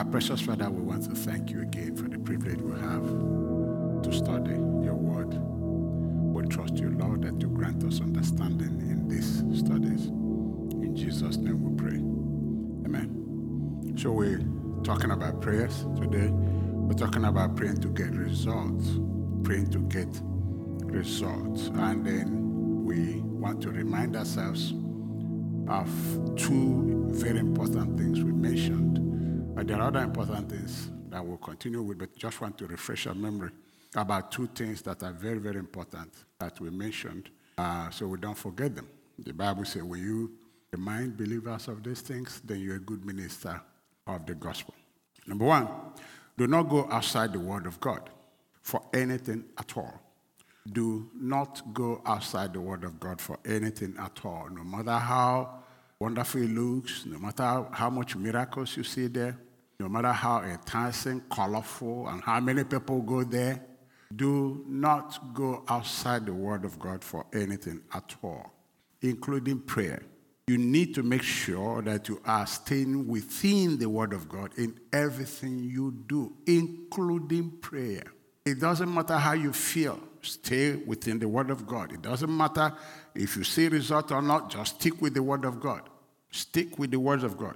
Our precious Father, we want to thank you again for the privilege we have to study your word. We trust you, Lord, that you grant us understanding in these studies. In Jesus' name we pray. Amen. So we're talking about prayers today. We're talking about praying to get results, praying to get results. And then we want to remind ourselves of two very important things we mentioned. But there are other important things that we'll continue with, but just want to refresh our memory about two things that are very, very important that we mentioned uh, so we don't forget them. The Bible says, when you remind believers of these things, then you're a good minister of the gospel. Number one, do not go outside the word of God for anything at all. Do not go outside the word of God for anything at all, no matter how wonderful it looks, no matter how much miracles you see there, no matter how enticing, colorful, and how many people go there. Do not go outside the word of God for anything at all, including prayer you need to make sure that you are staying within the Word of God in everything you do, including prayer. It doesn't matter how you feel, stay within the Word of God. It doesn't matter if you see result or not, just stick with the Word of God. Stick with the Word of God.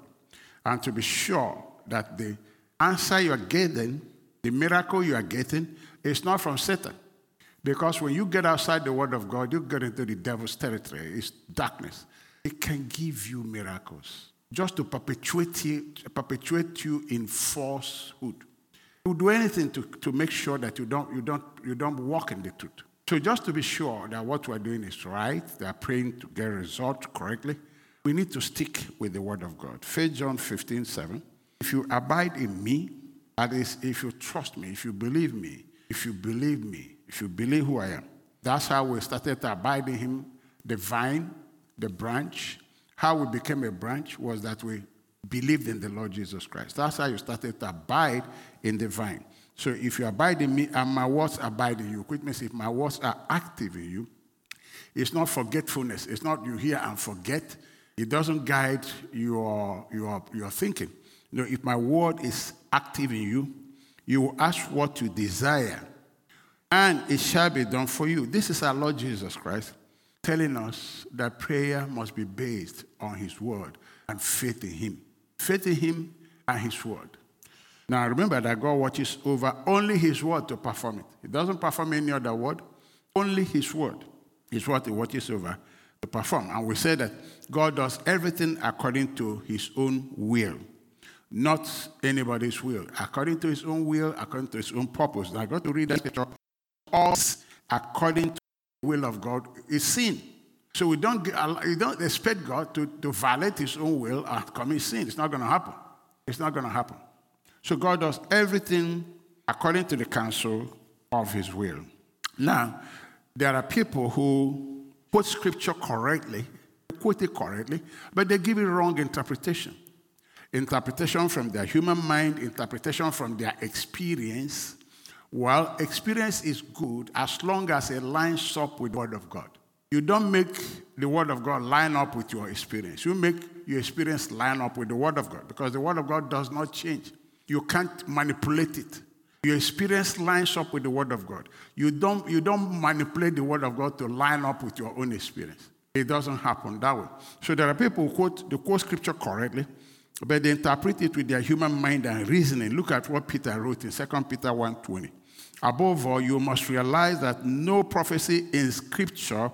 And to be sure that the answer you are getting, the miracle you are getting, is not from Satan. Because when you get outside the Word of God, you get into the devil's territory. It's darkness. It can give you miracles just to perpetuate you, perpetuate you in falsehood. You do anything to, to make sure that you don't, you, don't, you don't walk in the truth. So just to be sure that what we're doing is right, they are praying to get a result correctly, we need to stick with the word of God. Faith John 15, 7. If you abide in me, that is, if you trust me, if you believe me, if you believe me, if you believe who I am. That's how we started to abide in him, the vine, the branch. How we became a branch was that we believed in the Lord Jesus Christ. That's how you started to abide in the vine. So if you abide in me and my words abide in you, which means if my words are active in you, it's not forgetfulness. It's not you hear and forget. It doesn't guide your, your, your thinking. You know, if my word is active in you, you will ask what you desire, and it shall be done for you. This is our Lord Jesus Christ telling us that prayer must be based on His Word and faith in Him. Faith in Him and His Word. Now remember that God watches over only His Word to perform it. He doesn't perform any other word, only His Word is what He watches over to perform. And we say that God does everything according to His own will, not anybody's will. According to His own will, according to His own purpose. Now I got to read that scripture. All according to the will of God is sin. So we don't, we don't expect God to, to violate his own will and commit sin. It's not going to happen. It's not going to happen. So God does everything according to the counsel of his will. Now, there are people who quote scripture correctly, quote it correctly, but they give it wrong interpretation. Interpretation from their human mind, interpretation from their experience, well, experience is good as long as it lines up with the Word of God. You don't make the Word of God line up with your experience. You make your experience line up with the Word of God because the Word of God does not change. You can't manipulate it. Your experience lines up with the Word of God. You don't, you don't manipulate the Word of God to line up with your own experience. It doesn't happen that way. So there are people who quote, they quote scripture correctly, but they interpret it with their human mind and reasoning. Look at what Peter wrote in 2 Peter 1.20. Above all, you must realize that no prophecy in Scripture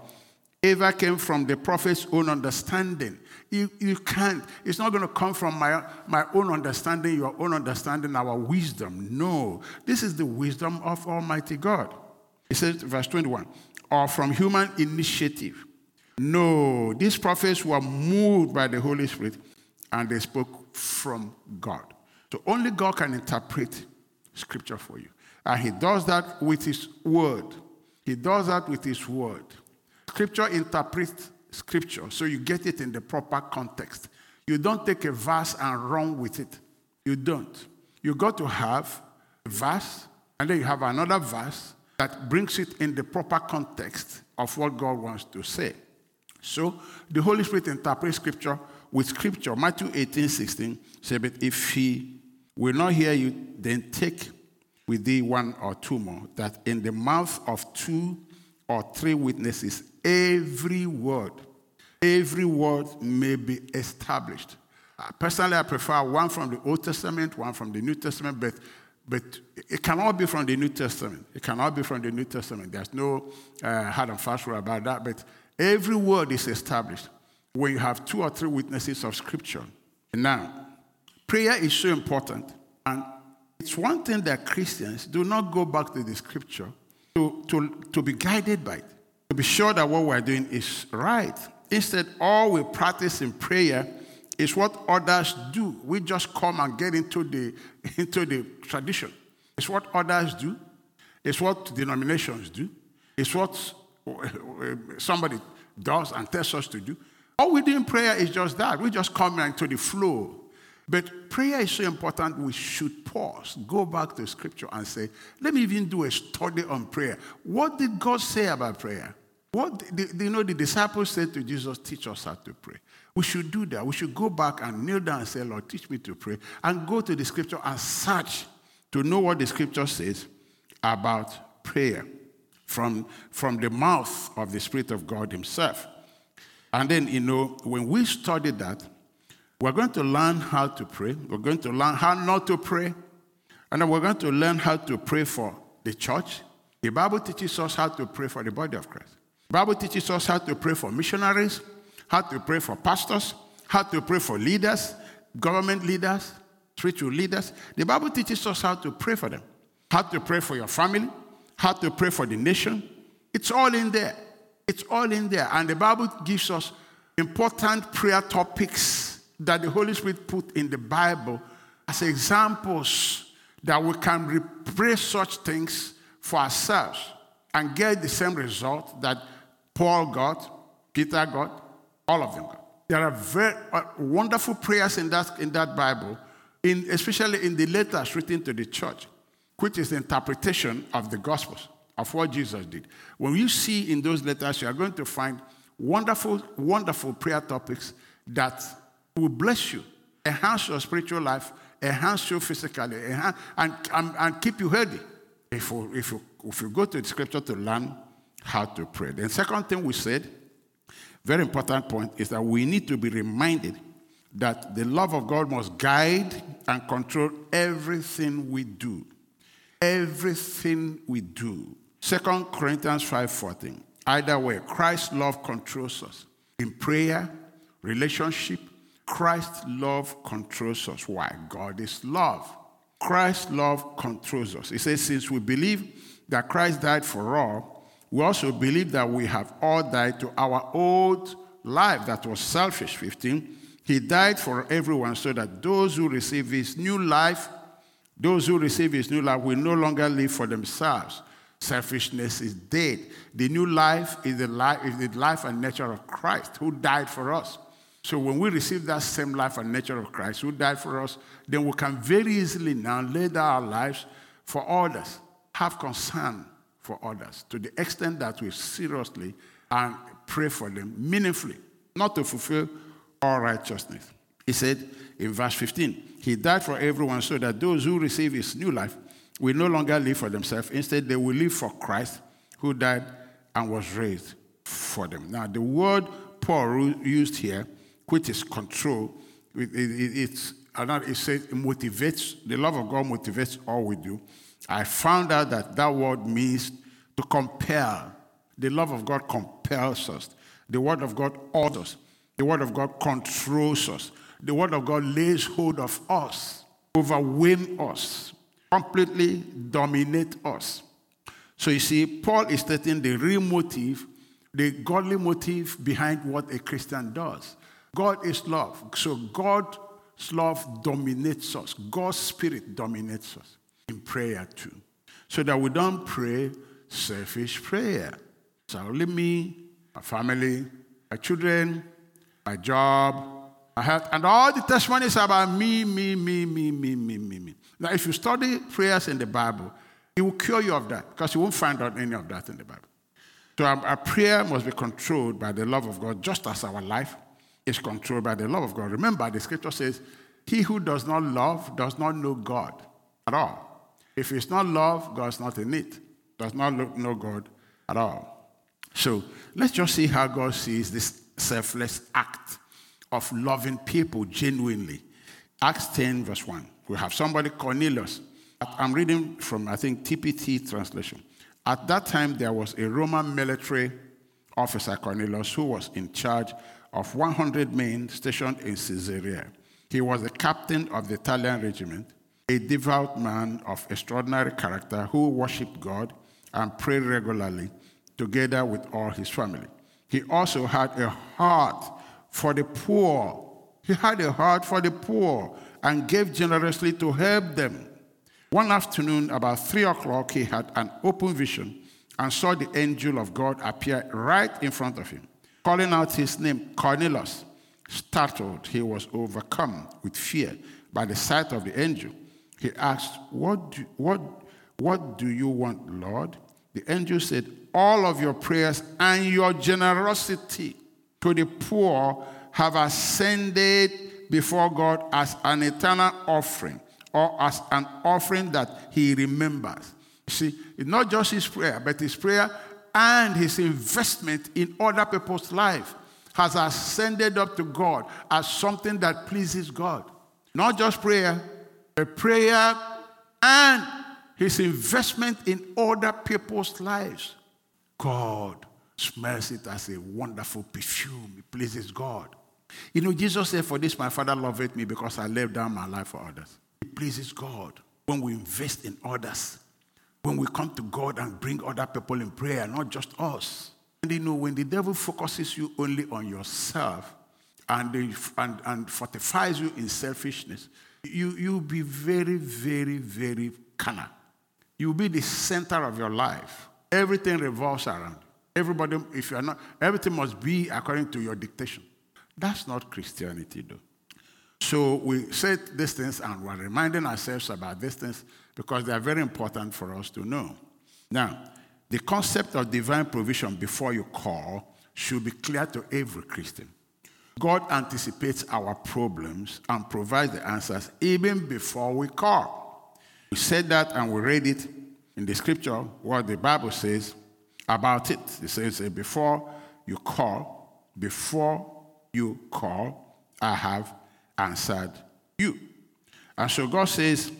ever came from the prophet's own understanding. You, you can't, it's not going to come from my, my own understanding, your own understanding, our wisdom. No, this is the wisdom of Almighty God. It says, verse 21, or from human initiative. No, these prophets were moved by the Holy Spirit and they spoke from God. So only God can interpret Scripture for you. And he does that with his word. He does that with his word. Scripture interprets scripture, so you get it in the proper context. You don't take a verse and run with it. You don't. You got to have a verse, and then you have another verse that brings it in the proper context of what God wants to say. So the Holy Spirit interprets scripture with scripture. Matthew 18, 16 says, But if he will not hear you, then take with thee one or two more, that in the mouth of two or three witnesses, every word, every word may be established. Uh, personally, I prefer one from the Old Testament, one from the New Testament, but, but it cannot be from the New Testament. It cannot be from the New Testament. There's no uh, hard and fast rule about that, but every word is established when you have two or three witnesses of Scripture. Now, prayer is so important, and it's one thing that Christians do not go back to the Scripture to, to, to be guided by it, to be sure that what we're doing is right. Instead, all we practice in prayer is what others do. We just come and get into the, into the tradition. It's what others do. It's what denominations do. It's what somebody does and tells us to do. All we do in prayer is just that. We just come into the flow. But prayer is so important, we should pause, go back to scripture and say, let me even do a study on prayer. What did God say about prayer? What you know the disciples said to Jesus, teach us how to pray. We should do that. We should go back and kneel down and say, Lord, teach me to pray. And go to the scripture and search to know what the scripture says about prayer from, from the mouth of the Spirit of God Himself. And then, you know, when we study that, we're going to learn how to pray. We're going to learn how not to pray. And then we're going to learn how to pray for the church. The Bible teaches us how to pray for the body of Christ. The Bible teaches us how to pray for missionaries, how to pray for pastors, how to pray for leaders, government leaders, spiritual leaders. The Bible teaches us how to pray for them, how to pray for your family, how to pray for the nation. It's all in there. It's all in there. And the Bible gives us important prayer topics that the Holy Spirit put in the Bible as examples that we can replace such things for ourselves and get the same result that Paul got, Peter got, all of them got. There are very uh, wonderful prayers in that, in that Bible, in, especially in the letters written to the church, which is the interpretation of the Gospels, of what Jesus did. When you see in those letters, you are going to find wonderful, wonderful prayer topics that will bless you, enhance your spiritual life, enhance you physically, enhance, and, and, and keep you healthy. If you, if, you, if you go to the scripture to learn how to pray. The second thing we said, very important point, is that we need to be reminded that the love of God must guide and control everything we do. Everything we do. Second Corinthians 5:14. Either way, Christ's love controls us in prayer, relationship, Christ's love controls us. Why? God is love. Christ's love controls us. He says, since we believe that Christ died for all, we also believe that we have all died to our old life that was selfish. 15. He died for everyone so that those who receive his new life, those who receive his new life will no longer live for themselves. Selfishness is dead. The new life is the life, is the life and nature of Christ who died for us. So when we receive that same life and nature of Christ who died for us, then we can very easily now lay down our lives for others, have concern for others to the extent that we seriously and pray for them meaningfully, not to fulfill all righteousness. He said in verse 15, He died for everyone so that those who receive His new life will no longer live for themselves. Instead, they will live for Christ who died and was raised for them. Now, the word Paul used here which is control. It, it, it's it says it motivates the love of God motivates all we do. I found out that that word means to compel. The love of God compels us. The word of God orders. The word of God controls us. The word of God lays hold of us, overwhelm us, completely dominate us. So you see, Paul is stating the real motive, the godly motive behind what a Christian does. God is love. So God's love dominates us. God's spirit dominates us in prayer too. So that we don't pray selfish prayer. So only me, my family, my children, my job, my health, and all the testimonies about me, me, me, me, me, me, me, me. Now, if you study prayers in the Bible, it will cure you of that because you won't find out any of that in the Bible. So our, our prayer must be controlled by the love of God, just as our life is controlled by the love of God. Remember, the scripture says, He who does not love does not know God at all. If it's not love, God's not in it. Does not look, know God at all. So let's just see how God sees this selfless act of loving people genuinely. Acts 10, verse 1. We have somebody, Cornelius. I'm reading from, I think, TPT translation. At that time, there was a Roman military officer, Cornelius, who was in charge of 100 men stationed in Caesarea. He was the captain of the Italian regiment, a devout man of extraordinary character who worshiped God and prayed regularly together with all his family. He also had a heart for the poor. He had a heart for the poor and gave generously to help them. One afternoon, about three o'clock, he had an open vision and saw the angel of God appear right in front of him, calling out his name, Cornelius. Startled, he was overcome with fear by the sight of the angel. He asked, What do, what, what do you want, Lord? The angel said, All of your prayers and your generosity to the poor have ascended before God as an eternal offering or as an offering that he remembers. See, it's not just his prayer, but his prayer and his investment in other people's life has ascended up to God as something that pleases God. Not just prayer, but prayer and his investment in other people's lives. God smells it as a wonderful perfume. It pleases God. You know, Jesus said, For this my Father loveth me because I laid down my life for others. It pleases God when we invest in others, when we come to God and bring other people in prayer, not just us. And you know, when the devil focuses you only on yourself and, and, and fortifies you in selfishness, you, you'll be very, very, very carnal. You'll be the center of your life. Everything revolves around. Everybody, if you're not, everything must be according to your dictation. That's not Christianity, though. So we said these things and we're reminding ourselves about these things because they are very important for us to know. Now, the concept of divine provision before you call should be clear to every Christian. God anticipates our problems and provides the answers even before we call. We said that and we read it in the scripture, what the Bible says about it. It says, Before you call, before you call, I have answered you. And so God says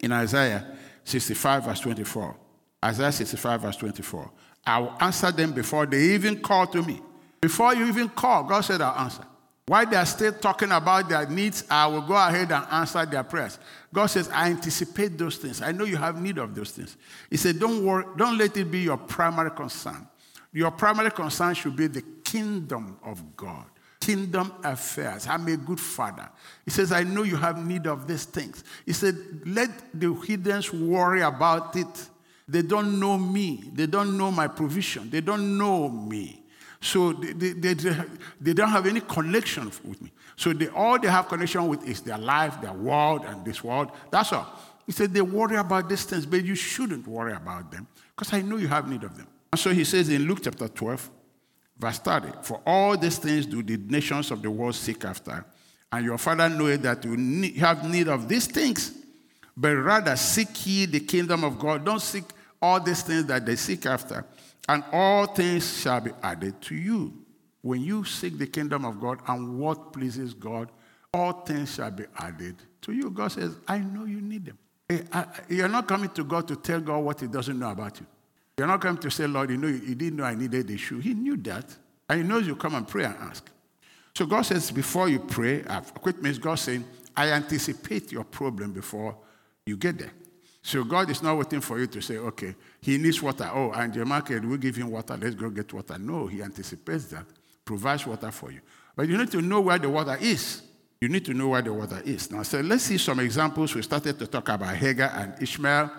in Isaiah 65, verse 24, Isaiah 65, verse 24, I will answer them before they even call to me. Before you even call, God said, I'll answer. While they are still talking about their needs, I will go ahead and answer their prayers. God says, I anticipate those things. I know you have need of those things. He said, Don't worry, don't let it be your primary concern. Your primary concern should be the kingdom of God kingdom affairs. I'm a good father. He says, I know you have need of these things. He said, let the heathens worry about it. They don't know me. They don't know my provision. They don't know me. So they, they, they, they don't have any connection with me. So they, all they have connection with is their life, their world, and this world. That's all. He said, they worry about these things, but you shouldn't worry about them because I know you have need of them. And so he says in Luke chapter 12, Verse 30 For all these things do the nations of the world seek after, and your Father knoweth that you have need of these things. But rather seek ye the kingdom of God. Don't seek all these things that they seek after, and all things shall be added to you. When you seek the kingdom of God and what pleases God, all things shall be added to you. God says, I know you need them. Eh, you're not coming to God to tell God what He doesn't know about you. You're not coming to say, Lord, you know, you didn't know I needed the shoe. He knew that. And he knows you come and pray and ask. So God says, before you pray, quit means God saying, I anticipate your problem before you get there. So God is not waiting for you to say, okay, he needs water. Oh, and your market, we give him water. Let's go get water. No, he anticipates that, provides water for you. But you need to know where the water is. You need to know where the water is. Now, so let's see some examples. We started to talk about Hagar and Ishmael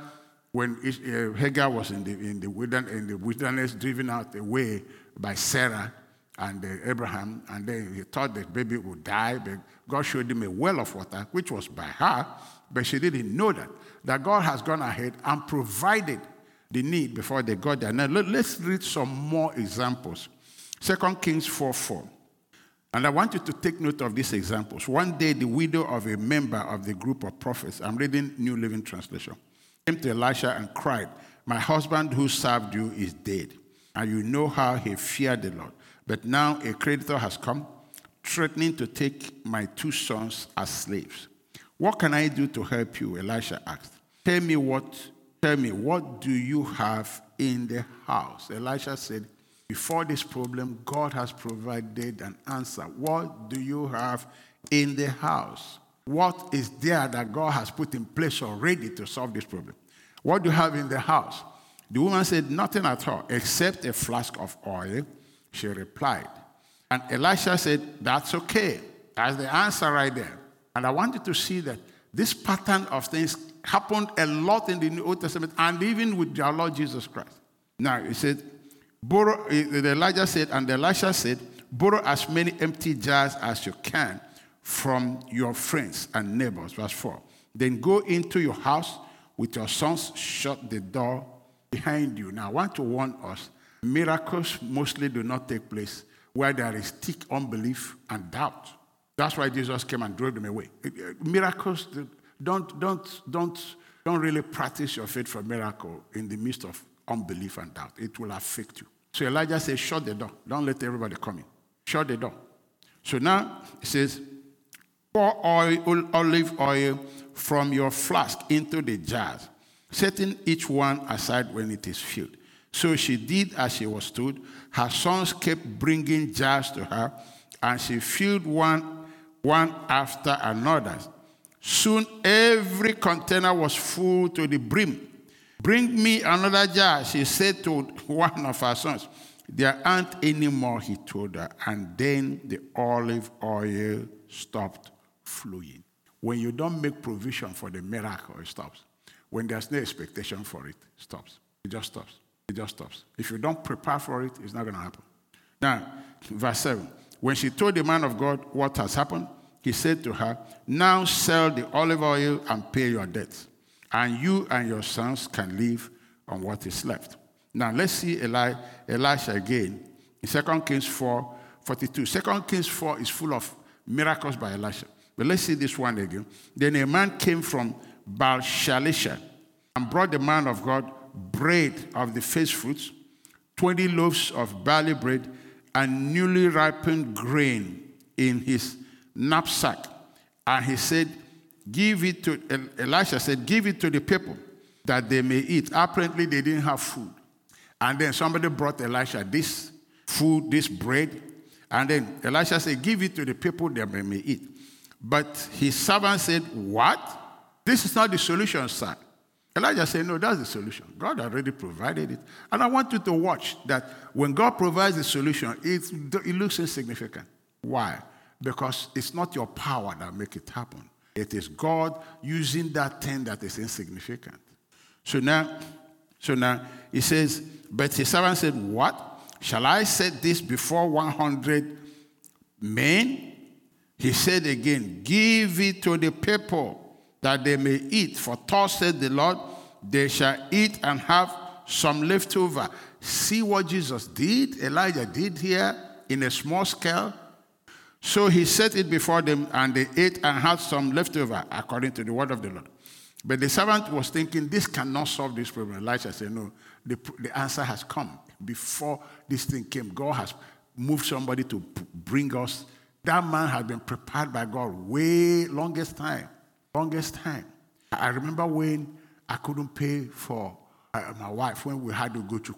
when uh, Hagar was in the, in, the wilderness, the driven out away by Sarah and uh, Abraham, and then he thought the baby would die, but God showed him a well of water, which was by her, but she didn't know that. That God has gone ahead and provided the need before they got there. Now let's read some more examples. 2 Kings 4 4. And I want you to take note of these examples. One day, the widow of a member of the group of prophets, I'm reading New Living Translation, came to Elisha and cried, My husband who served you is dead, and you know how he feared the Lord. But now a creditor has come, threatening to take my two sons as slaves. What can I do to help you? Elisha asked. Tell me what, tell me, what do you have in the house? Elisha said, before this problem, God has provided an answer. What do you have in the house? What is there that God has put in place already to solve this problem? What do you have in the house? The woman said, Nothing at all, except a flask of oil. She replied. And Elisha said, That's okay. That's the answer right there. And I want you to see that this pattern of things happened a lot in the New Old Testament and even with our Lord Jesus Christ. Now, he said, Borrow, the Elijah said, and Elisha said, borrow as many empty jars as you can from your friends and neighbors. Verse 4. Then go into your house with your sons, shut the door behind you. Now, I want to warn us miracles mostly do not take place where there is thick unbelief and doubt. That's why Jesus came and drove them away. Miracles don't, don't, don't, don't really practice your faith for miracle in the midst of unbelief and doubt. It will affect you. So Elijah says, Shut the door. Don't let everybody come in. Shut the door. So now he says, Pour oil, olive oil from your flask into the jars, setting each one aside when it is filled. So she did as she was told. Her sons kept bringing jars to her, and she filled one, one after another. Soon every container was full to the brim. Bring me another jar, she said to one of her sons. There aren't any more, he told her. And then the olive oil stopped flowing. When you don't make provision for the miracle, it stops. When there's no expectation for it, it stops. It just stops. It just stops. If you don't prepare for it, it's not going to happen. Now, verse 7. When she told the man of God what has happened, he said to her, Now sell the olive oil and pay your debts and you and your sons can live on what is left. Now let's see Eli, Elisha again in 2 Kings 4 42. 2 Kings 4 is full of miracles by Elisha. But let's see this one again. Then a man came from Baal Shalisha and brought the man of God bread of the first fruits, 20 loaves of barley bread, and newly ripened grain in his knapsack. And he said, Give it to, Elisha said, give it to the people that they may eat. Apparently, they didn't have food. And then somebody brought Elisha this food, this bread. And then Elisha said, give it to the people that they may eat. But his servant said, What? This is not the solution, sir. Elijah said, No, that's the solution. God already provided it. And I want you to watch that when God provides the solution, it, it looks insignificant. Why? Because it's not your power that make it happen. It is God using that thing that is insignificant. So now, so now he says, but his servant said, What? Shall I set this before 100 men? He said again, Give it to the people that they may eat. For thus said the Lord, they shall eat and have some leftover. See what Jesus did, Elijah did here in a small scale. So he set it before them, and they ate and had some leftover, according to the word of the Lord. But the servant was thinking, this cannot solve this problem. Elijah said, No, the, the answer has come. Before this thing came, God has moved somebody to bring us. That man had been prepared by God way longest time. Longest time. I remember when I couldn't pay for uh, my wife when we had to go to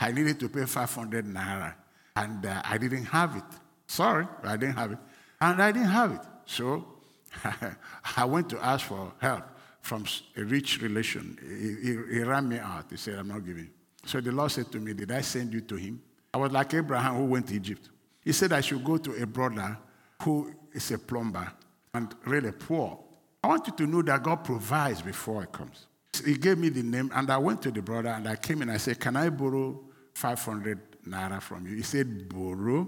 I needed to pay 500 naira, and uh, I didn't have it. Sorry, I didn't have it. And I didn't have it. So I went to ask for help from a rich relation. He, he, he, ran me out. He said, I'm not giving. So the Lord said to me, Did I send you to him? I was like Abraham who went to Egypt. He said I should go to a brother who is a plumber and really poor. I want you to know that God provides before it comes. He gave me the name, and I went to the brother and I came in. I said, Can I borrow 500 naira from you? He said, Borrow?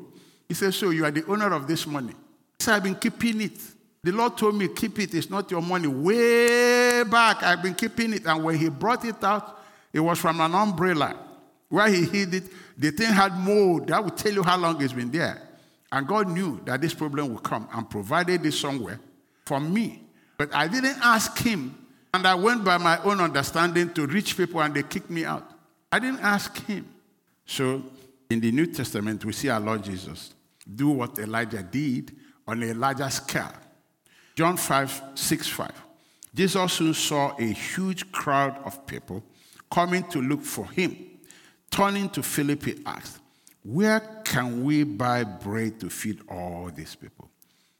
He said, So you are the owner of this money. He said, I've been keeping it. The Lord told me, Keep it. It's not your money. Way back, I've been keeping it. And when he brought it out, it was from an umbrella. Where he hid it, the thing had mold. That would tell you how long it's been there. And God knew that this problem would come and provided it somewhere for me. But I didn't ask Him, and I went by my own understanding to reach people and they kicked me out. I didn't ask Him. So in the New Testament, we see our Lord Jesus do what Elijah did on a larger scale. John 5 6 5. Jesus soon saw a huge crowd of people coming to look for him. Turning to Philip, he asked, Where can we buy bread to feed all these people?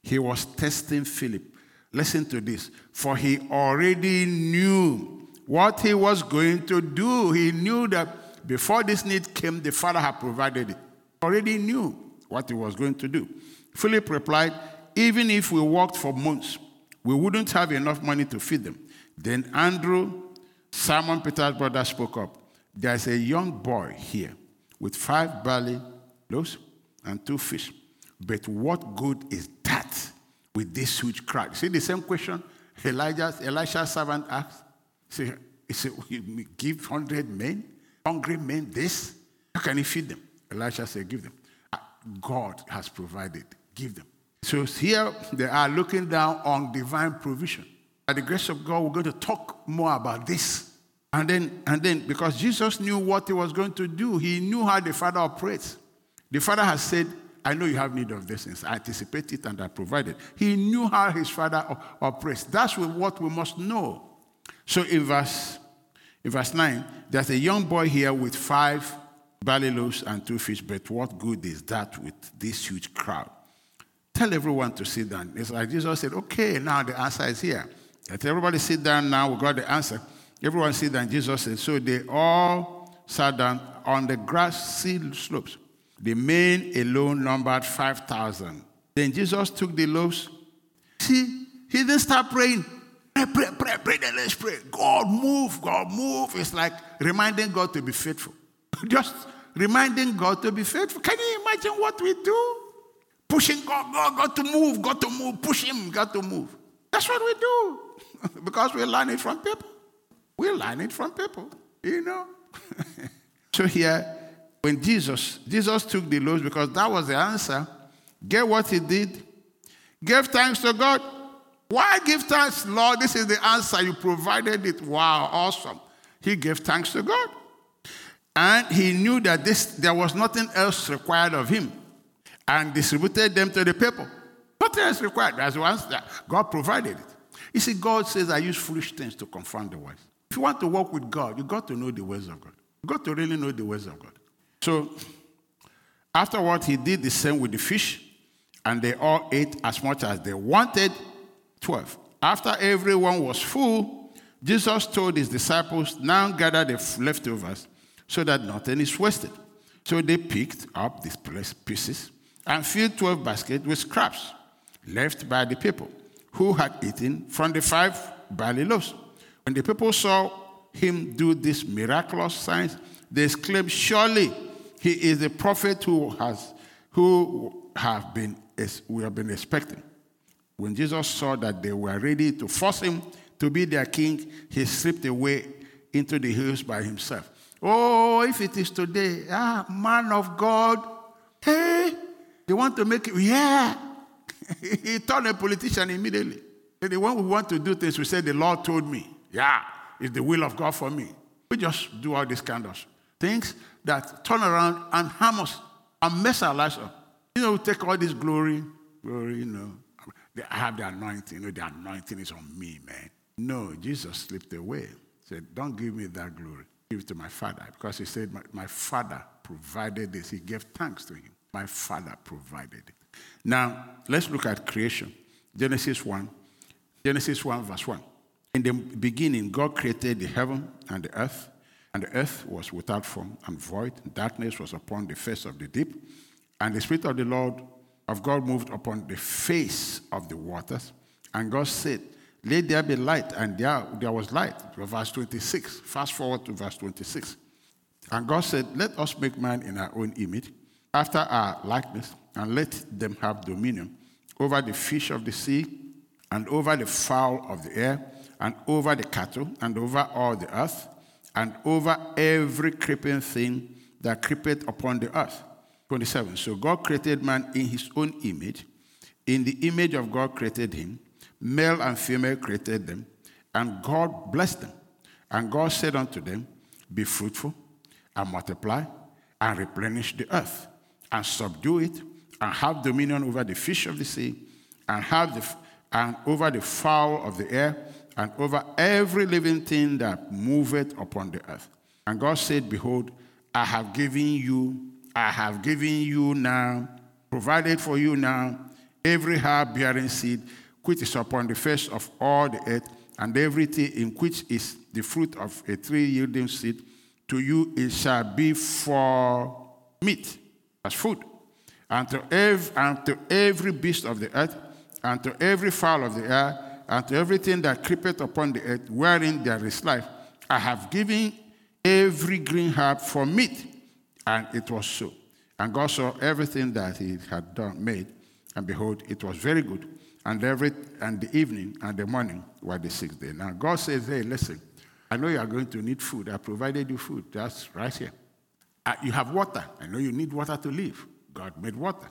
He was testing Philip. Listen to this. For he already knew what he was going to do. He knew that before this need came, the Father had provided it. Already knew what he was going to do. Philip replied, Even if we worked for months, we wouldn't have enough money to feed them. Then Andrew, Simon Peter's brother, spoke up. There's a young boy here with five barley loaves and two fish. But what good is that with this huge crowd? See the same question Elijah, Elisha's servant asked? See, he said, give 100 men, hungry men, this? How can he feed them? Elisha said, give them. Ah, God has provided. Give them. So here they are looking down on divine provision. By the grace of God, we're going to talk more about this. And then, and then, because Jesus knew what he was going to do, he knew how the Father operates. The Father has said, I know you have need of this things. I anticipate it and I provide it. He knew how his Father operates. That's what we must know. So in verse, in verse 9, there's a young boy here with five barley loaves and two fish, but what good is that with this huge crowd? Tell everyone to sit down. It's like Jesus said, okay, now the answer is here. Let everybody sit down now. We got the answer. Everyone sit that Jesus said, so they all sat down on the grassy slopes. The men alone numbered 5,000. Then Jesus took the loaves. See, he didn't start praying. Pray, pray, pray, pray, then let's pray. God move, God move. It's like reminding God to be faithful. Just reminding God to be faithful. Can you imagine what we do? Pushing God, God, God to move, God to move, push him, God to move. That's what we do. because we learn it from people. We learn it from people, you know. so here, when Jesus, Jesus took the loaves because that was the answer. Get what he did? Gave thanks to God. Why give thanks, Lord? This is the answer. You provided it. Wow, awesome. He gave thanks to God. And he knew that this, there was nothing else required of him and distributed them to the people. Nothing else required. That's once that God provided it. You see, God says, I use foolish things to confront the wise. If you want to walk with God, you got to know the ways of God. You got to really know the ways of God. So, afterward, he did the same with the fish, and they all ate as much as they wanted 12. After everyone was full, Jesus told his disciples, Now gather the leftovers so that nothing is wasted. So they picked up these pieces and filled 12 baskets with scraps left by the people who had eaten from the five barley loaves. When the people saw him do this miraculous signs, they exclaimed, Surely he is the prophet who has who have been we have been expecting. When Jesus saw that they were ready to force him to be their king, he slipped away into the hills by himself. Oh, if it is today, ah, man of God, hey, they want to make it, yeah. he turned a politician immediately. And when we want to do things, we say, The Lord told me. Yeah, it's the will of God for me. We just do all these kind of things that turn around and harm us and mess our lives up. You know, we take all this glory, glory, you know. I have the anointing. You know, the anointing is on me, man. No, Jesus slipped away. He said, Don't give me that glory give it to my father because he said, my, my father provided this. He gave thanks to him. My father provided it. Now, let's look at creation. Genesis 1. Genesis 1, verse 1. In the beginning, God created the heaven and the earth, and the earth was without form and void. Darkness was upon the face of the deep, and the Spirit of the Lord of God moved upon the face of the waters. And God said, let there be light, and there, there was light. Verse 26. Fast forward to verse 26. And God said, Let us make man in our own image, after our likeness, and let them have dominion over the fish of the sea, and over the fowl of the air, and over the cattle, and over all the earth, and over every creeping thing that creepeth upon the earth. 27. So God created man in his own image. In the image of God created him. Male and female created them. And God blessed them. And God said unto them, Be fruitful and multiply and replenish the earth and subdue it and have dominion over the fish of the sea and have the and over the fowl of the air and over every living thing that moveth upon the earth. And God said, Behold, I have given you, I have given you now, provided for you now, every herb bearing seed which is upon the face of all the earth, and everything in which is the fruit of a tree yielding seed, to you it shall be for meat, as food. And to, every, and to every beast of the earth, and to every fowl of the air, and to everything that creepeth upon the earth, wherein there is life, I have given every green herb for meat. And it was so. And God saw everything that he had done, made, and behold, it was very good. And every and the evening and the morning were the sixth day. Now God says, Hey, listen, I know you are going to need food. I provided you food. That's right here. Uh, you have water. I know you need water to live. God made water.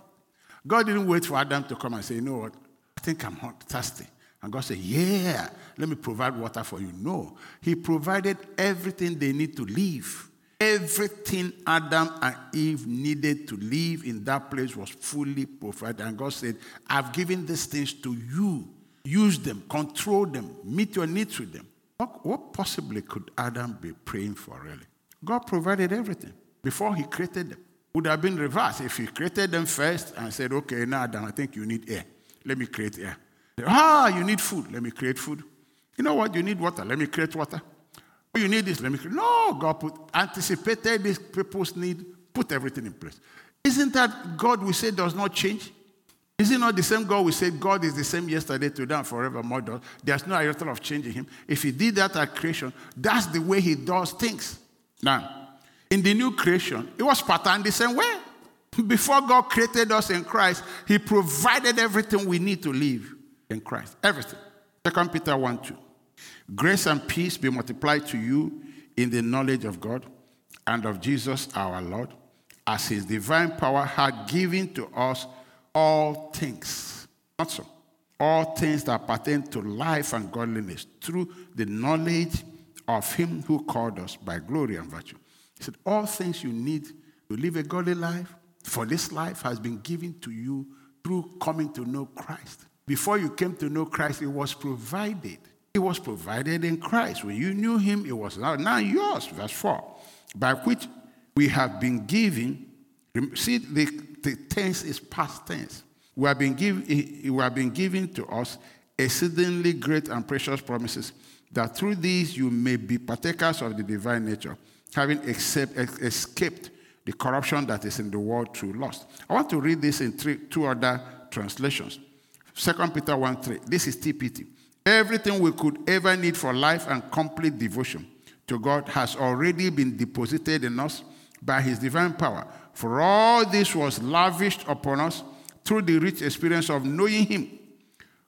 God didn't wait for Adam to come and say, You know what? I think I'm thirsty. And God said, Yeah, let me provide water for you. No, He provided everything they need to live. Everything Adam and Eve needed to live in that place was fully provided. And God said, I've given these things to you. Use them, control them, meet your needs with them. What, possibly could Adam be praying for, really? God provided everything before He created them. Would have been reversed if He created them first and said, Okay, now Adam, I think you need air. Let me create air. Ah, you need food. Let me create food. You know what? You need water. Let me create water. Oh, you need this. Let me create. No, God put anticipated these people's need, put everything in place. Isn't that God we say does not change? Is it not the same God we say God is the same yesterday, today, and forevermore? There's no iota of changing him. If he did that at creation, that's the way he does things. Now, in the new creation, it was patterned the same way. Before God created us in Christ, he provided everything we need to live in Christ. Everything. Second Peter 1 2. Grace and peace be multiplied to you in the knowledge of God and of Jesus our Lord, as his divine power had given to us all things. Not so. All things that pertain to life and godliness through the knowledge of him who called us by glory and virtue. He said, All things you need to live a godly life for this life has been given to you through coming to know Christ. Before you came to know Christ, it was provided. It was provided in Christ. When you knew him, it was now, now yours, verse 4, by which we have been given. See, the, the tense is past tense. We have been, give, eh, we have been given to us exceedingly great and precious promises, that through these you may be partakers of the divine nature, having accept, escaped the corruption that is in the world through lust. I want to read this in three, two other translations. 2 Peter 1 3. This is TPT. Everything we could ever need for life and complete devotion to God has already been deposited in us by His divine power. For all this was lavished upon us through the rich experience of knowing Him,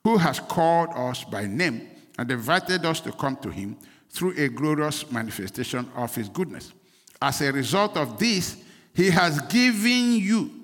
who has called us by name and invited us to come to Him through a glorious manifestation of His goodness. As a result of this, He has given you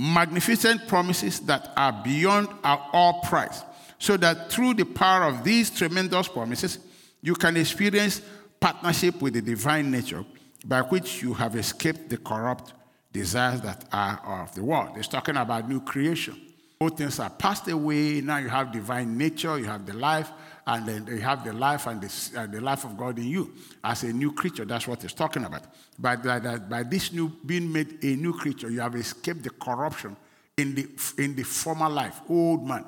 magnificent promises that are beyond our all price, so that through the power of these tremendous promises, you can experience partnership with the divine nature by which you have escaped the corrupt desires that are of the world. It's talking about new creation. Both things are passed away. Now you have divine nature, you have the life, and then you have the life and the, uh, the life of God in you as a new creature. That's what it's talking about. By, by, by this new being made a new creature, you have escaped the corruption in the, in the former life, old man.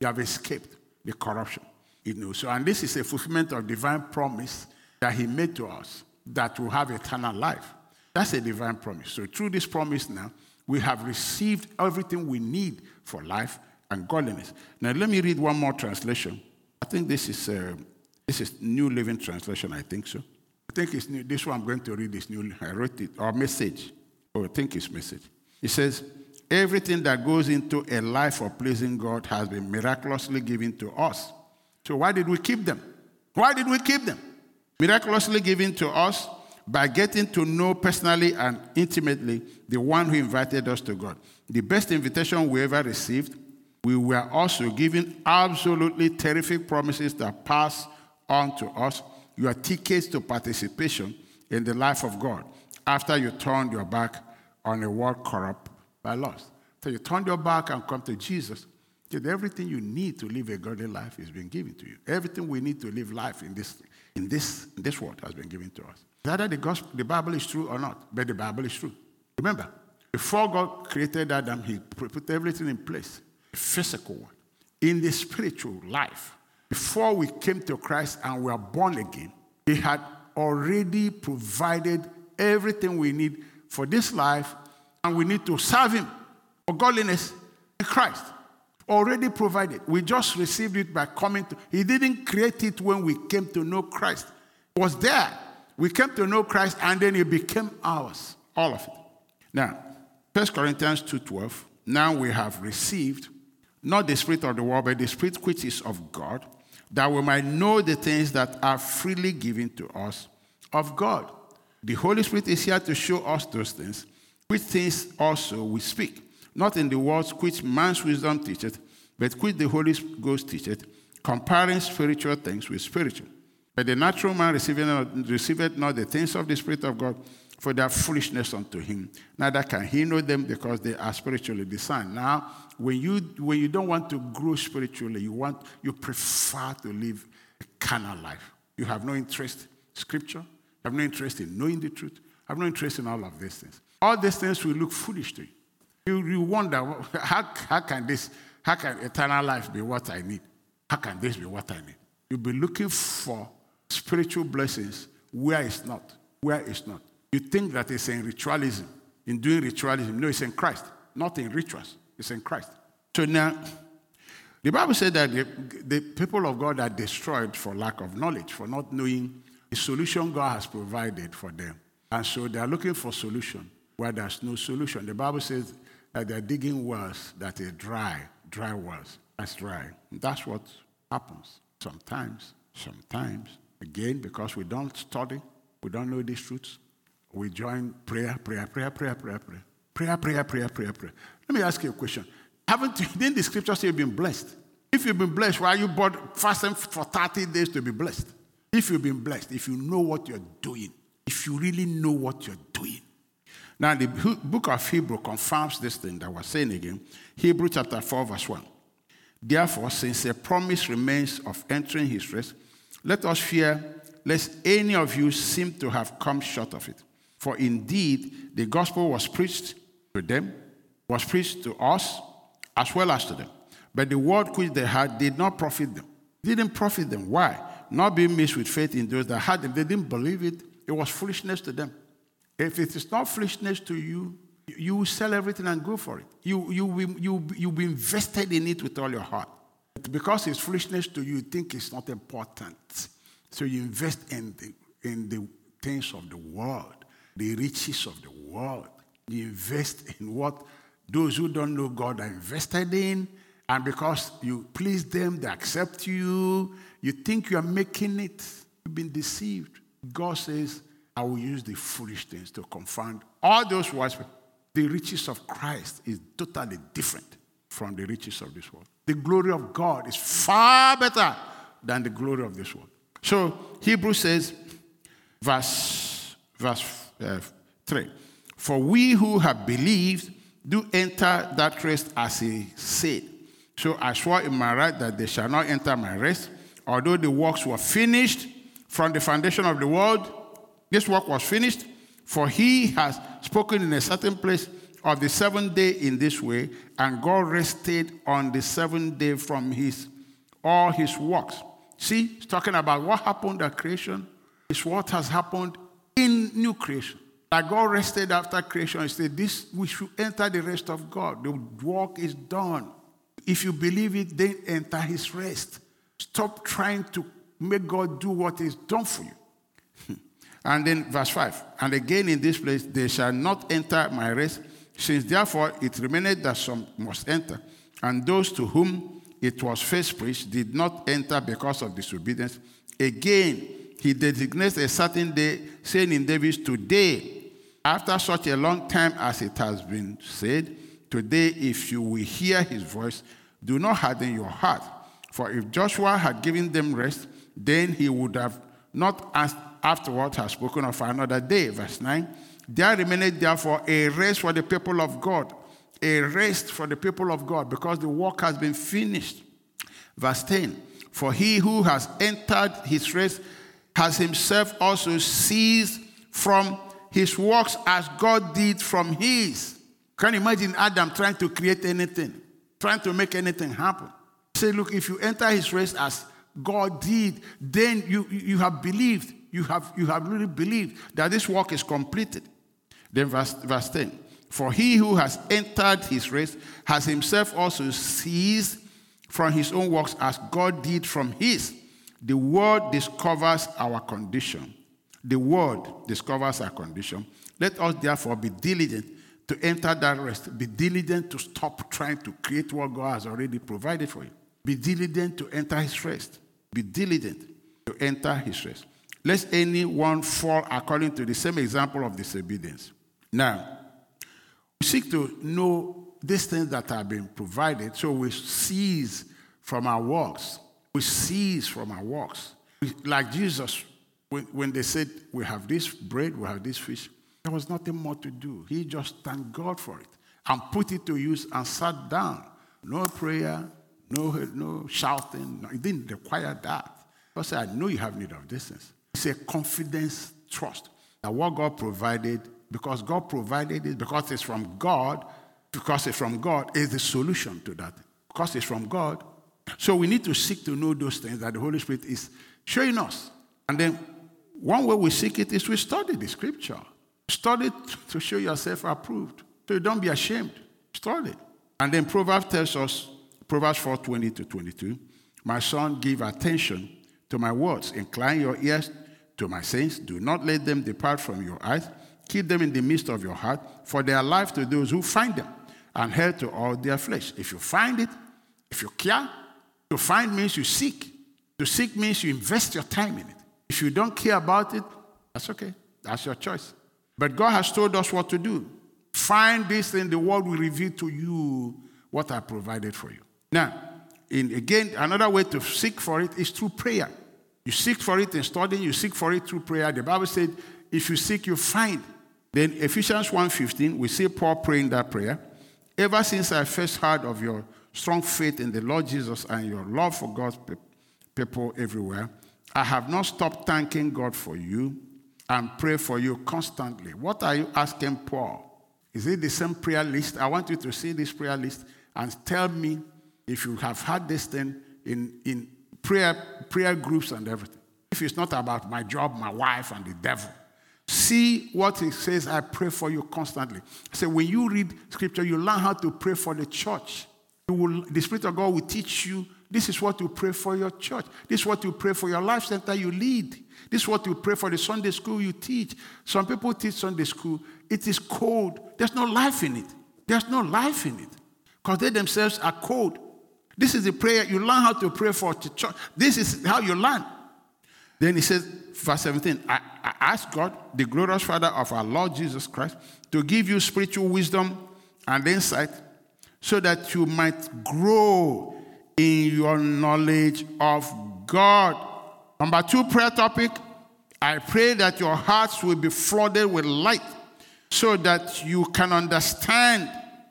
You have escaped the corruption. You know, so, and this is a fulfillment of divine promise that He made to us that will have eternal life. That's a divine promise. So, through this promise now, we have received everything we need for life and godliness. Now, let me read one more translation I think this is, uh, this is New Living Translation, I think so. I think it's new. This one I'm going to read is new. I wrote it, or message. Oh, I think it's message. It says, Everything that goes into a life of pleasing God has been miraculously given to us. So why did we keep them? Why did we keep them? Miraculously given to us by getting to know personally and intimately the one who invited us to God. The best invitation we ever received, we were also given absolutely terrific promises that pass on to us your tickets to participation in the life of God after you turned your back on a world corrupt by lust. So you turn your back and come to Jesus. That everything you need to live a godly life is being given to you. Everything we need to live life in this, in this, in this world has been given to us. Whether the gospel, the Bible is true or not, but the Bible is true. Remember, before God created Adam, He put everything in place, physical. In the spiritual life, before we came to Christ and were born again, He had already provided everything we need for this life, and we need to serve Him for godliness in Christ. Already provided. We just received it by coming to. He didn't create it when we came to know Christ. It was there. We came to know Christ, and then it became ours. All of it. Now, 1 Corinthians 2:12. Now we have received not the spirit of the world, but the spirit which is of God, that we might know the things that are freely given to us of God. The Holy Spirit is here to show us those things, which things also we speak, not in the words which man's wisdom teacheth, but which the Holy Ghost teacheth, comparing spiritual things with spiritual. But the natural man receiveth not, receiveth not the things of the Spirit of God, for their foolishness unto him. Neither can he know them because they are spiritually discerned. Now, when you when you don't want to grow spiritually, you want you prefer to live a carnal life. You have no interest in scripture, You have no interest in knowing the truth, you have no interest in all of these things. All these things will look foolish to you. You, you wonder, how, how can this, how can eternal life be what I need? How can this be what I need? You'll be looking for spiritual blessings where it's not, where it's not. You think that it's in ritualism, in doing ritualism. No, it's in Christ, not in rituals. It's in Christ. So now, the Bible said that the, the people of God are destroyed for lack of knowledge, for not knowing the solution God has provided for them. And so they are looking for solution where there's no solution. The Bible says that they're digging wells that are dry, dry wells. That's dry. And that's what happens sometimes, sometimes. Again, because we don't study, we don't know these truths, we join prayer, prayer, prayer, prayer, prayer, prayer. Prayer, prayer, prayer, prayer, prayer. Let me ask you a question. Haven't you, didn't the scripture say you've been blessed? If you've been blessed, why are you bought fasting for 30 days to be blessed? If you've been blessed, if you know what you're doing, if you really know what you're doing. Now, the book of Hebrew confirms this thing that we're saying again. Hebrew chapter 4, verse 1. Therefore, since a promise remains of entering his rest, let us fear lest any of you seem to have come short of it. For indeed, the gospel was preached to them, was preached to us, as well as to them. But the word which they had did not profit them. Didn't profit them. Why? not being mixed with faith in those that had them. They didn't believe it. It was foolishness to them. If it is not foolishness to you, you will sell everything and go for it. You, you, you, you'll be invested in it with all your heart. But because it's foolishness to you, you think it's not important. So you invest in the, in the things of the world, the riches of the world. You invest in what those who don't know God are invested in. And because you please them, they accept you, you think you are making it. You've been deceived. God says, I will use the foolish things to confound all those people. The riches of Christ is totally different from the riches of this world. The glory of God is far better than the glory of this world. So Hebrews says, verse, verse uh, 3 For we who have believed do enter that rest as he said. So I swore in my right that they shall not enter my rest although the works were finished from the foundation of the world, this work was finished, for he has spoken in a certain place of the seventh day in this way, and God rested on the seventh day from his all his works. See, he's talking about what happened at creation, is what has happened in new creation. That God rested after creation. He said, This we should enter the rest of God. The work is done. If you believe it, then enter his rest. Stop trying to make God do what is done for you. Hmm. and then verse 5 And again in this place, they shall not enter my rest, since therefore it remained that some must enter. And those to whom it was first preached did not enter because of disobedience. Again, he designates a certain day, saying in David's today, after such a long time as it has been said, today, if you will hear his voice, do not harden your heart. For if Joshua had given them rest, then he would have not asked afterward have spoken of another day. Verse 9. There remained therefore a rest for the people of God. A rest for the people of God because the work has been finished. Verse 10 For he who has entered his rest has himself also ceased from his works as God did from his. Can you imagine Adam trying to create anything, trying to make anything happen? Say, look, if you enter his race as God did, then you, you have believed, you have, you have really believed that this work is completed. Then verse, verse 10 For he who has entered his race has himself also ceased from his own works as God did from his. The word discovers our condition. The word discovers our condition. Let us therefore be diligent to enter that rest. Be diligent to stop trying to create what God has already provided for you. Be diligent to enter his rest. Be diligent to enter his rest. Lest anyone fall according to the same example of disobedience. Now, we seek to know these things that have been provided, so we cease from our works. We cease from our works. Like Jesus, when, they said, We have this bread, we have this fish, there was nothing more to do. He just thanked God for it and put it to use and sat down. No prayer, no, no shouting. No, it didn't require that. God said, I know you have need of this. It's a confidence trust that what God provided because God provided it, because it's from God, because it's from God, is the solution to that. Because it's from God. So we need to seek to know those things that the Holy Spirit is showing us. And then one way we seek it is we study the scripture. Study to show yourself approved. So don't be ashamed. Study. And then Proverbs tells us, Proverbs 4 20 to 22, My son, give attention to my words. Incline your ears to my sayings. Do not let them depart from your eyes. Keep them in the midst of your heart, for they are life to those who find them, and health to all their flesh. If you find it, if you care, to find means you seek. To seek means you invest your time in it. If you don't care about it, that's okay. That's your choice. But God has told us what to do. Find this in the world will reveal to you what I provided for you. Now, in again, another way to seek for it is through prayer. You seek for it in studying, you seek for it through prayer. The Bible said, if you seek, you find. Then Ephesians 1:15, we see Paul praying that prayer. Ever since I first heard of your strong faith in the Lord Jesus and your love for God's people everywhere, I have not stopped thanking God for you and pray for you constantly. What are you asking Paul? Is it the same prayer list? I want you to see this prayer list and tell me if you have had this thing in, in prayer, prayer groups and everything. If it's not about my job, my wife, and the devil, See what it says, I pray for you constantly. So when you read scripture, you learn how to pray for the church. Will, the Spirit of God will teach you this is what you pray for your church. This is what you pray for your life center you lead. This is what you pray for the Sunday school you teach. Some people teach Sunday school. It is cold. There's no life in it. There's no life in it. Because they themselves are cold. This is the prayer. You learn how to pray for the church. This is how you learn. Then he says, verse 17, I, I ask God, the glorious Father of our Lord Jesus Christ, to give you spiritual wisdom and insight so that you might grow in your knowledge of God. Number two prayer topic I pray that your hearts will be flooded with light so that you can understand,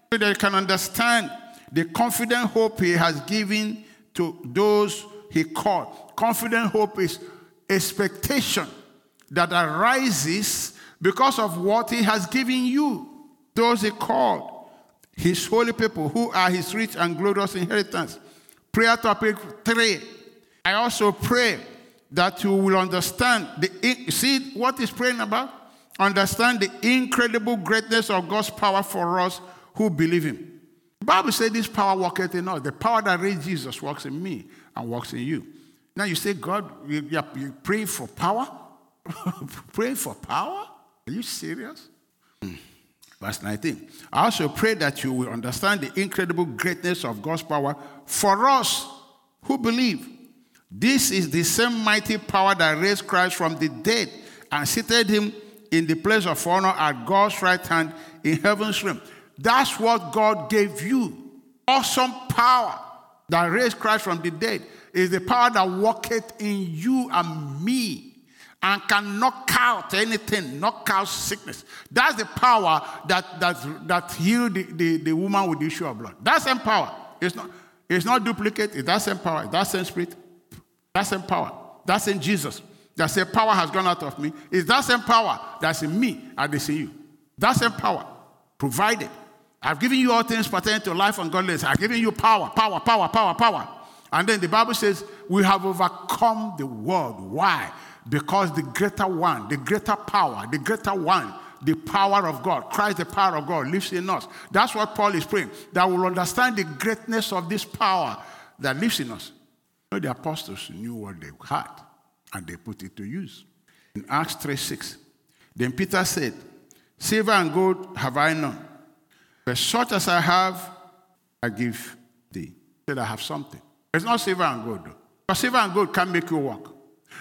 so that you can understand the confident hope He has given to those He called. Confident hope is expectation that arises because of what he has given you. Those he called, his holy people, who are his rich and glorious inheritance. Prayer topic three. I also pray that you will understand the see what is praying about? Understand the incredible greatness of God's power for us who believe him. The Bible says this power worketh in us. The power that raised Jesus works in me and works in you. Now you say, God, you, pray for power? pray for power? Are you serious? Hmm. Verse 19. I also pray that you will understand the incredible greatness of God's power for us who believe. This is the same mighty power that raised Christ from the dead and seated him in the place of honor at God's right hand in heaven's realm. That's what God gave you. Awesome power that raised Christ from the dead is the power that worketh in you and me and can knock out anything, knock out sickness. That's the power that, that, that healed the, the, the woman with the issue of blood. That same power. It's not, it's not duplicate, it's that same power, that same spirit, that same power. That's in Jesus. That same power has gone out of me. It's that same power that's in me and it's in you. That same power provided. I've given you all things pertaining to life and godliness. I've given you power, power, power, power, power. And then the Bible says, We have overcome the world. Why? Because the greater one, the greater power, the greater one, the power of God, Christ, the power of God, lives in us. That's what Paul is praying, that we'll understand the greatness of this power that lives in us. You know, the apostles knew what they had and they put it to use. In Acts 3 6, then Peter said, Silver and gold have I none, but such as I have, I give thee. Said I have something. It's not silver and gold, though. But silver and gold can make you walk.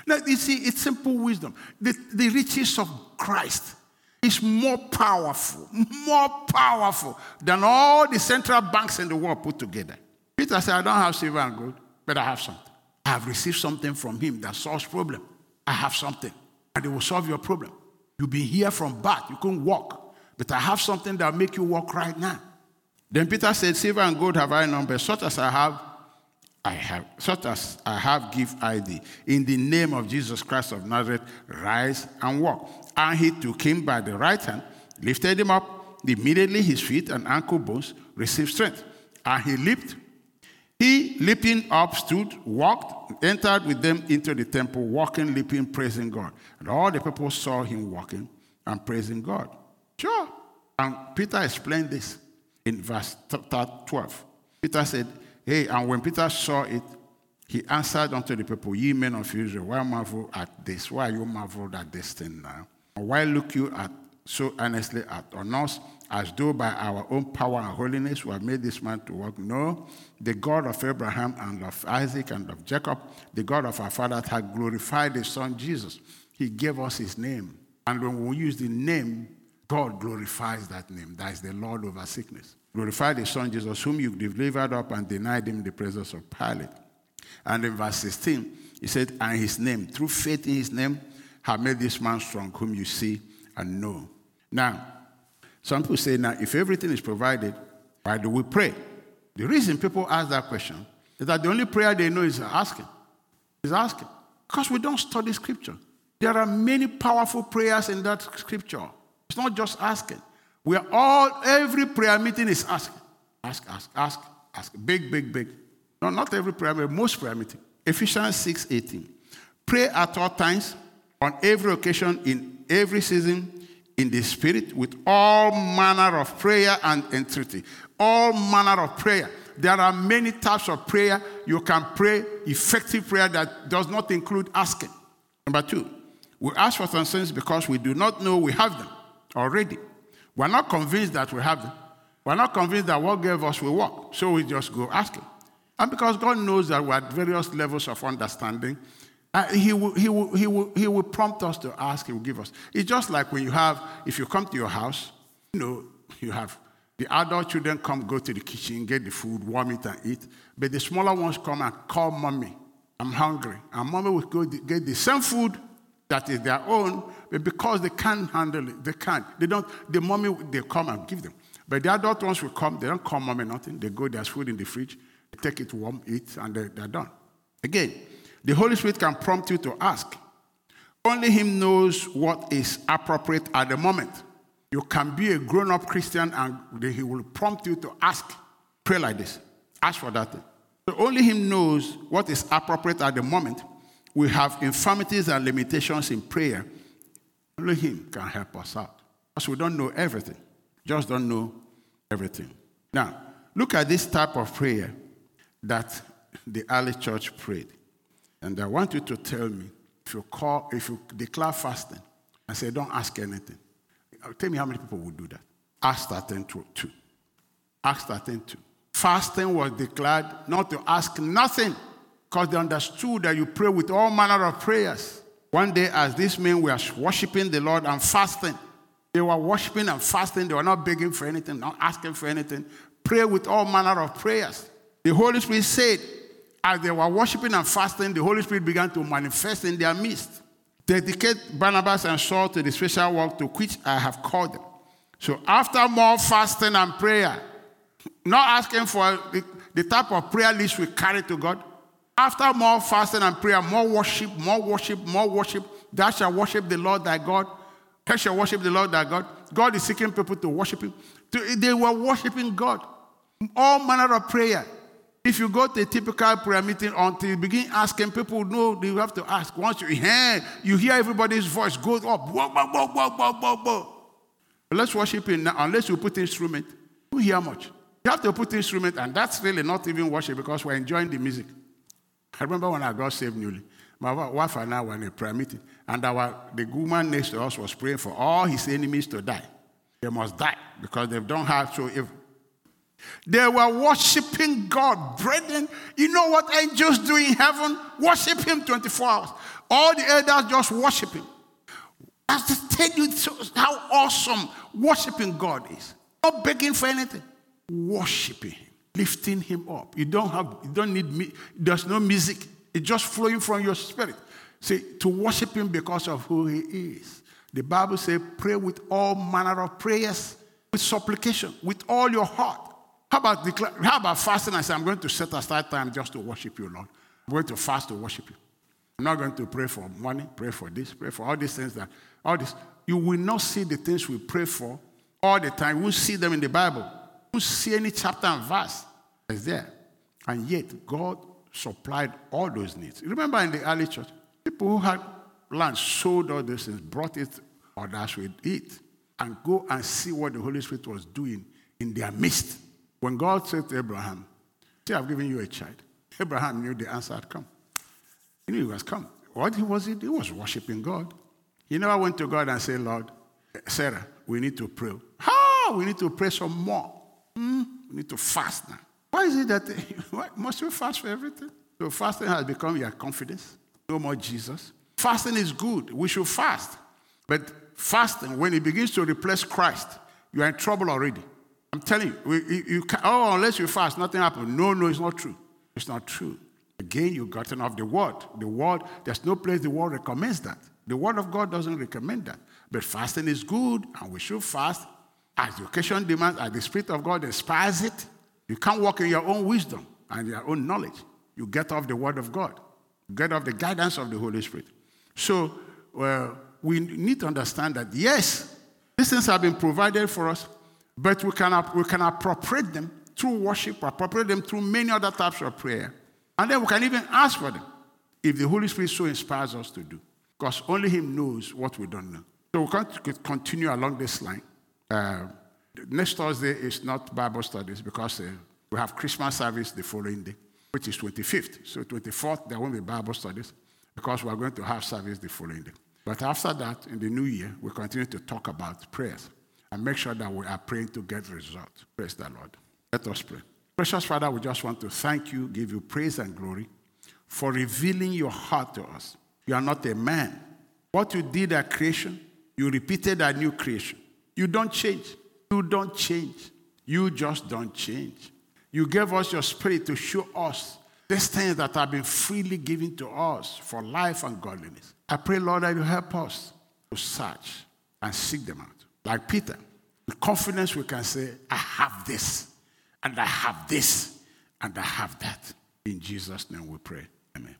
Now, you see, it's simple wisdom. The, the riches of Christ is more powerful, more powerful than all the central banks in the world put together. Peter said, I don't have silver and gold, but I have something. I have received something from him that solves problem. I have something, and it will solve your problem. You've been here from birth, you couldn't walk, but I have something that will make you walk right now. Then Peter said, Silver and gold have I none, but such as I have, I have, such as I have, give I thee. In the name of Jesus Christ of Nazareth, rise and walk. And he took him by the right hand, lifted him up. Immediately his feet and ankle bones received strength. And he leaped. He, leaping up, stood, walked, entered with them into the temple, walking, leaping, praising God. And all the people saw him walking and praising God. Sure. And Peter explained this in verse 12. Peter said, Hey, and when Peter saw it, he answered unto the people, Ye men of Israel, why marvel at this? Why you marveled at this thing now? Why look you at so earnestly at on us, as though by our own power and holiness we have made this man to walk? No, the God of Abraham and of Isaac and of Jacob, the God of our fathers, had glorified his son Jesus. He gave us his name. And when we use the name, God glorifies that name. That is the Lord over sickness. Glorified his son Jesus, whom you delivered up and denied him the presence of Pilate. And in verse 16, he said, And his name, through faith in his name, have made this man strong, whom you see and know. Now, some people say, now, if everything is provided, why do we pray? The reason people ask that question is that the only prayer they know is asking. Is asking. Because we don't study scripture. There are many powerful prayers in that scripture. It's not just asking. We are all, every prayer meeting is asking. Ask, ask, ask, ask. Big, big, big. No, not every prayer meeting, most prayer meeting. Ephesians 6 18. Pray at all times, on every occasion, in every season, in the Spirit, with all manner of prayer and entreaty. All manner of prayer. There are many types of prayer. You can pray effective prayer that does not include asking. Number two, we ask for some things because we do not know we have them already. We're not convinced that we have them. We're not convinced that what gave us will work. So we just go asking. And because God knows that we're at various levels of understanding, uh, he, will, he, will, he, will, he will prompt us to ask, He will give us. It's just like when you have, if you come to your house, you know, you have the adult children come, go to the kitchen, get the food, warm it, and eat. But the smaller ones come and call mommy, I'm hungry. And mommy will go get the same food that is their own, but because they can't handle it, they can't. They don't, the mommy, they come and give them. But the adult ones will come, they don't call mommy nothing. They go, there's food in the fridge, they take it warm, eat, and they, they're done. Again, the Holy Spirit can prompt you to ask. Only Him knows what is appropriate at the moment. You can be a grown up Christian and He will prompt you to ask. Pray like this. Ask for that thing. So only Him knows what is appropriate at the moment. We have infirmities and limitations in prayer. Only Him can help us out. Because we don't know everything. Just don't know everything. Now, look at this type of prayer that the early church prayed. And I want you to tell me if you call, if you declare fasting and say, don't ask anything. Tell me how many people would do that. Acts 13 2. Acts 13 2. Fasting was declared not to ask nothing because they understood that you pray with all manner of prayers. One day, as these men were worshiping the Lord and fasting, they were worshiping and fasting. They were not begging for anything, not asking for anything. Pray with all manner of prayers. The Holy Spirit said, as they were worshiping and fasting, the Holy Spirit began to manifest in their midst. Dedicate Barnabas and Saul to the special work to which I have called them. So after more fasting and prayer, not asking for the, the type of prayer list we carry to God, after more fasting and prayer, more worship, more worship, more worship, thou shalt worship the Lord thy God. Thou shalt worship the Lord thy God. God is seeking people to worship him. They were worshiping God. All manner of prayer. If you go to a typical prayer meeting until you begin asking, people know you have to ask. Once you hear, you hear everybody's voice go up. Whoa, whoa, whoa, whoa, whoa, whoa, whoa. Let's worship him now, unless you put instrument. You hear much. You have to put instrument, and that's really not even worship because we're enjoying the music. I remember when I got saved newly, my wife and I were in a prayer meeting, and our, the woman next to us was praying for all his enemies to die. They must die because they don't have so evil. They were worshiping God, brethren. You know what angels do in heaven? Worship Him 24 hours. All the elders just worship Him. I just tell you how awesome worshiping God is. Not begging for anything, worshiping Him lifting him up. You don't have, you don't need me. There's no music. It's just flowing from your spirit. See, to worship him because of who he is. The Bible says, pray with all manner of prayers, with supplication, with all your heart. How about, declare, how about fasting? I say, I'm going to set aside time just to worship you, Lord. I'm going to fast to worship you. I'm not going to pray for money, pray for this, pray for all these things that, all this. You will not see the things we pray for all the time. We'll see them in the Bible don't see any chapter and verse is there. And yet, God supplied all those needs. Remember in the early church, people who had land sold all those things, brought it, others would eat, and go and see what the Holy Spirit was doing in their midst. When God said to Abraham, See, I've given you a child. Abraham knew the answer had come. He knew he was come. What he was it? He was worshiping God. He never went to God and said, Lord, Sarah, we need to pray. How? We need to pray some more. Mm, we need to fast now. Why is it that why must you fast for everything? So fasting has become your confidence. No more Jesus. Fasting is good. We should fast. But fasting, when it begins to replace Christ, you are in trouble already. I'm telling you, you, you can, oh, unless you fast, nothing happens. No, no, it's not true. It's not true. Again, you've gotten off the word. The word, there's no place the word recommends that. The word of God doesn't recommend that. But fasting is good, and we should fast as the occasion demands, as the Spirit of God inspires it, you can't walk in your own wisdom and your own knowledge. You get off the Word of God, you get off the guidance of the Holy Spirit. So, well, we need to understand that, yes, these things have been provided for us, but we can, we can appropriate them through worship, appropriate them through many other types of prayer. And then we can even ask for them if the Holy Spirit so inspires us to do. Because only Him knows what we don't know. So we can continue along this line. Uh, next Thursday is not Bible studies because uh, we have Christmas service the following day, which is 25th. So 24th, there won't be Bible studies because we are going to have service the following day. But after that, in the new year, we continue to talk about prayers and make sure that we are praying to get results. Praise the Lord. Let us pray. Precious Father, we just want to thank you, give you praise and glory for revealing your heart to us. You are not a man. What you did at creation, you repeated at new creation. You don't change. You don't change. You just don't change. You gave us your spirit to show us these things that have been freely given to us for life and godliness. I pray, Lord, that you help us to search and seek them out. Like Peter, with confidence we can say, I have this, and I have this, and I have that. In Jesus' name we pray. Amen.